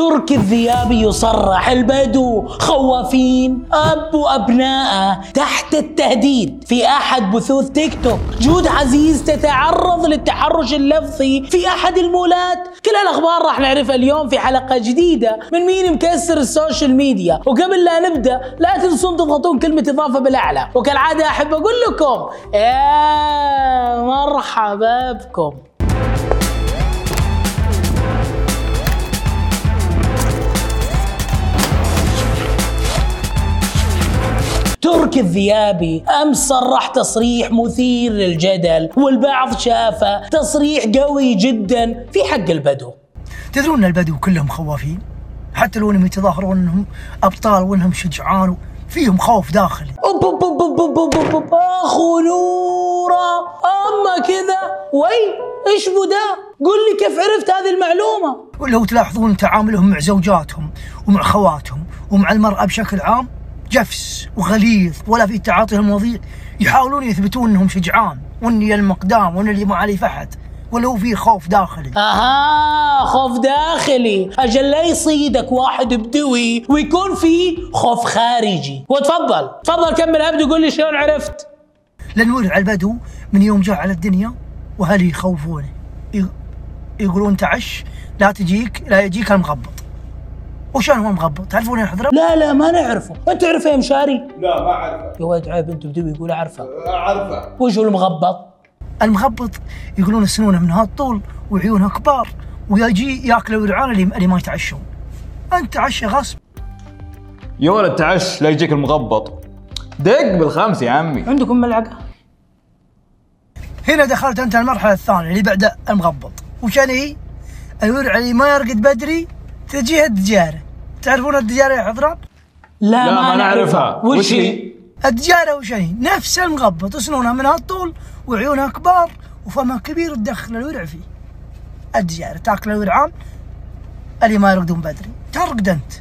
تركي الذيابي يصرح البدو خوافين أب وأبنائه تحت التهديد. في أحد بثوث تيك توك جود عزيز تتعرض للتحرش اللفظي. في أحد المولات كل الأخبار راح نعرفها اليوم في حلقة جديدة من مين مكسر ال social media. وقبل لا نبدأ لا تنسون تضغطون كلمة إضافة بالأعلى. وكالعادة أحب أقول لكم يا مرحبا بكم. تركي الذيابي. امس صرح تصريح مثير للجدل والبعض شافه تصريح قوي جدا في حق البدو. تدرون إن البدو كلهم خوافين؟ حتى لو إنهم يتظاهرون إنهم أبطال وإنهم شجعان فيهم خوف داخلي. أوب أوب أوب أوب أوب أوب أوب أوب. آخو نورة. أما كذا وي إيش بو ده قل لي كيف عرفت هذه المعلومة؟ ولو تلاحظون تعاملهم مع زوجاتهم ومع خواتهم ومع المرأة بشكل عام جفس وغليظ ولا في تعاطي المواضيع يحاولون يثبتون إنهم شجعان. وإني المقدام وان اللي ما علي فحد ولو في خوف داخلي. أها خوف داخلي. أجل لا يصيدك واحد بدوي ويكون في خوف خارجي. وتفضل. تفضل كمل ابدو قول لي شلون عرفت. لأن ورع البدو. من يوم جاء على الدنيا واهلي يخوفونه يق- يقولون تعش لا تجيك لا يجيك المغبط. وشلون هو مغبط تعرفون يا حضرة؟ لا لا ما نعرفه. انت تعرف يا مشاري؟ لا ما أعرفه. يا ولد عيب انت بدوي يقول أعرفه. أعرفه. وش هو المغبط؟ المغبط يقولون سنونه من هالطول وعيونها كبار ويجي ياكل الورعان اللي, اللي ما يتعشون. أنت تعشى غصب. يا ولد تعش لا يجيك المغبط. دق بالخمس يا عمي. عندكم ملعقة؟ هنا دخلت أنت المرحلة الثانية اللي بعد المغبط. وشان هي الورع اللي ما يرقد بدري تجيها الدجاره تعرفون الدجاره يا حضرات لا, لا ما نعرفها. وش هي؟ الدجاره وش هي؟ نفس المغبط سنونها من هالطول وعيونها كبار وفمها كبير تدخل الورع فيه. الدجاره تاكل الورعان اللي ما يرقدون بدري. ترقد أنت.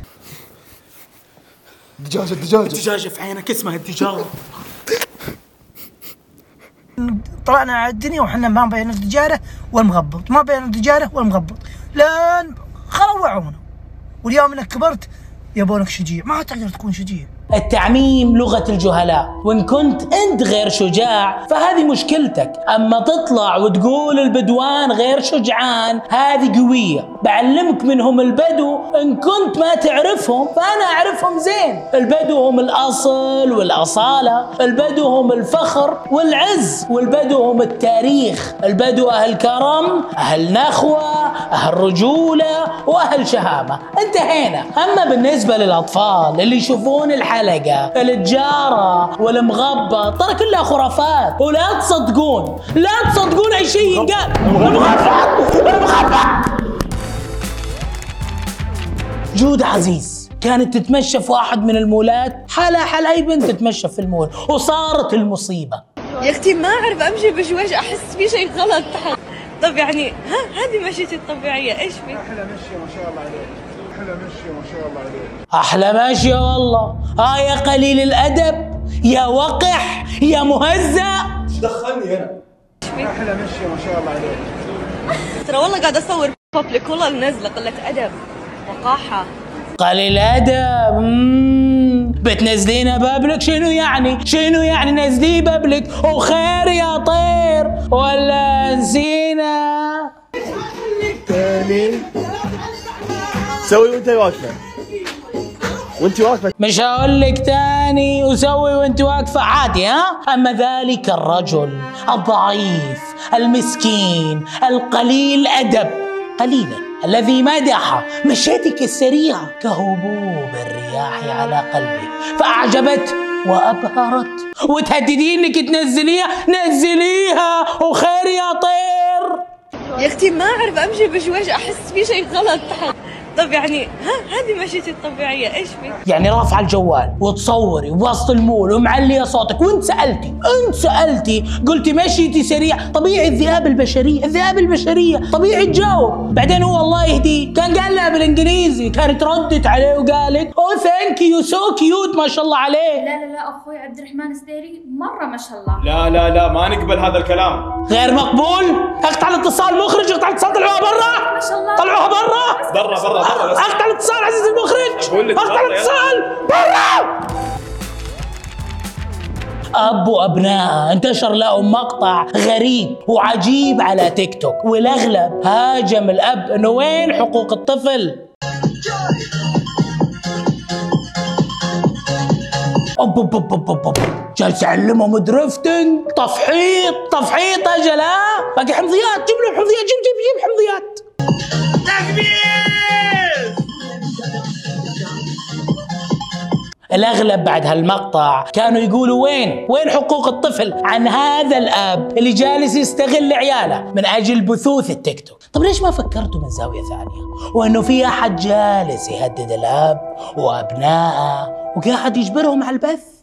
دجاجة دجاجة. دجاجة في عينك اسمها الدجاجة. طلعنا على الدنيا وحنا ما بين الدجارة والمغبط ما بين الدجارة والمغبط. لأن خروعونا. واليوم إنك كبرت يبونك شجيع. ما تقدر تكون شجيع. التعميم لغة الجهلاء. وإن كنت أنت غير شجاع فهذه مشكلتك. أما تطلع وتقول البدوان غير شجعان هذه قوية. بعلمك منهم البدو. إن كنت ما تعرفهم فأنا أعرفهم زين. البدو هم الأصل والأصالة البدو هم الفخر والعز والبدو هم التاريخ. البدو أهل كرم أهل نخوة أهل رجولة وأهل شهامة. انتهينا. أما بالنسبة للأطفال اللي يشوفون الحلقة التجارة والمغبط ترى كلها خرافات. ولا تصدقون لا تصدقون أي شيء ينقال. المغبط المغبط جود عزيز كانت تتمشى في واحد من المولات حالها حال أي بنت تتمشى في المول وصارت المصيبة. يا أختي ما أعرف أمشي بشويش أحس في شيء غلط. تحت طب يعني ها هذه مشيتي الطبيعية إيش في؟ أحلى مشي ما شاء الله عليك. أحلى مشي ما شاء الله عليك. أحلى والله. آه يا قليل الأدب يا وقح يا مهزأ. دخلني هنا؟ أحلى مشي ما شاء الله عليك. ترى والله قاعدة أصور بابليك والله نازلة قلة أدب. وقاحه قليل ادب مم. بتنزلينا بابلك. شنو يعني؟ شنو يعني نزلي بابلك؟ وخير يا طير ولا نسينا سوي وانت واقفة. وانت واقفة. مش هقول لك تاني. وسوي وانت واقفة. عادي ها؟ أما ذلك الرجل الضعيف المسكين القليل أدب قليلا. الذي مدح مشيتك السريعة كهبوب الرياح على قلبه فأعجبته وأبهرت. وتهددين انك تنزليها نزليها وخير يا طير. يا أختي ما أعرف أمشي بشويش أحس في شيء غلط. تحت طب يعني ها هذه مشيتي الطبيعية إيش في يعني رافعه الجوال وتصوري وسط المول ومعليه صوتك وانت سألتي انت سألتي قلتي مشيتي سريع طبيعي الذئاب البشرية الذئاب البشرية طبيعي تجاوب. بعدين هو الله يهديه كان قال لها بالإنجليزي كانت ردت عليه وقالت oh thank you so cute ما شاء الله عليه لا لا لا أخوي عبد الرحمن السديري مرة ما شاء الله. لا لا لا ما نقبل هذا الكلام. غير مقبول؟ اقطع الاتصال مخرج اقطع الاتصال طلعوها برا؟ ما شاء الله. طلعوها برا؟ برا برا اقطع الاتصال عزيزي المخرج؟ اقطع برا، الاتصال برا! أب وأبناء انتشر لهم مقطع غريب وعجيب على تيك توك والأغلب هاجم الأب إنه وين حقوق الطفل؟ أوب أوب أوب أوب أوب أوب. جالس يعلمهم درفتنج تفحيط تفحيط أجل ها؟ باقي حمضيات جيب له حمضيات جيب جيب جيب حمضيات. الأغلب بعد هالمقطع كانوا يقولوا وين؟ وين حقوق الطفل عن هذا الآب اللي جالس يستغل عياله من أجل بثوث التيك توك. طب ليش ما فكرتوا من زاوية ثانية؟ وأنه في أحد جالس يهدد الآب وأبنائه وقاعد يجبرهم على البث.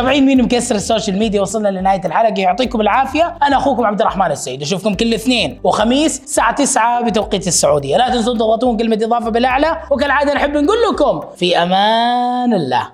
متابعين مين مكسر ال social media وصلنا لنهاية الحلقة؟ يعطيكم العافية. أنا أخوكم عبد الرحمن السيد. أشوفكم كل اثنين وخميس الساعة 9 بتوقيت السعودية. لا تنسوا تضغطون كلمة إضافة بالأعلى وكالعادة نحب نقول لكم في أمان الله.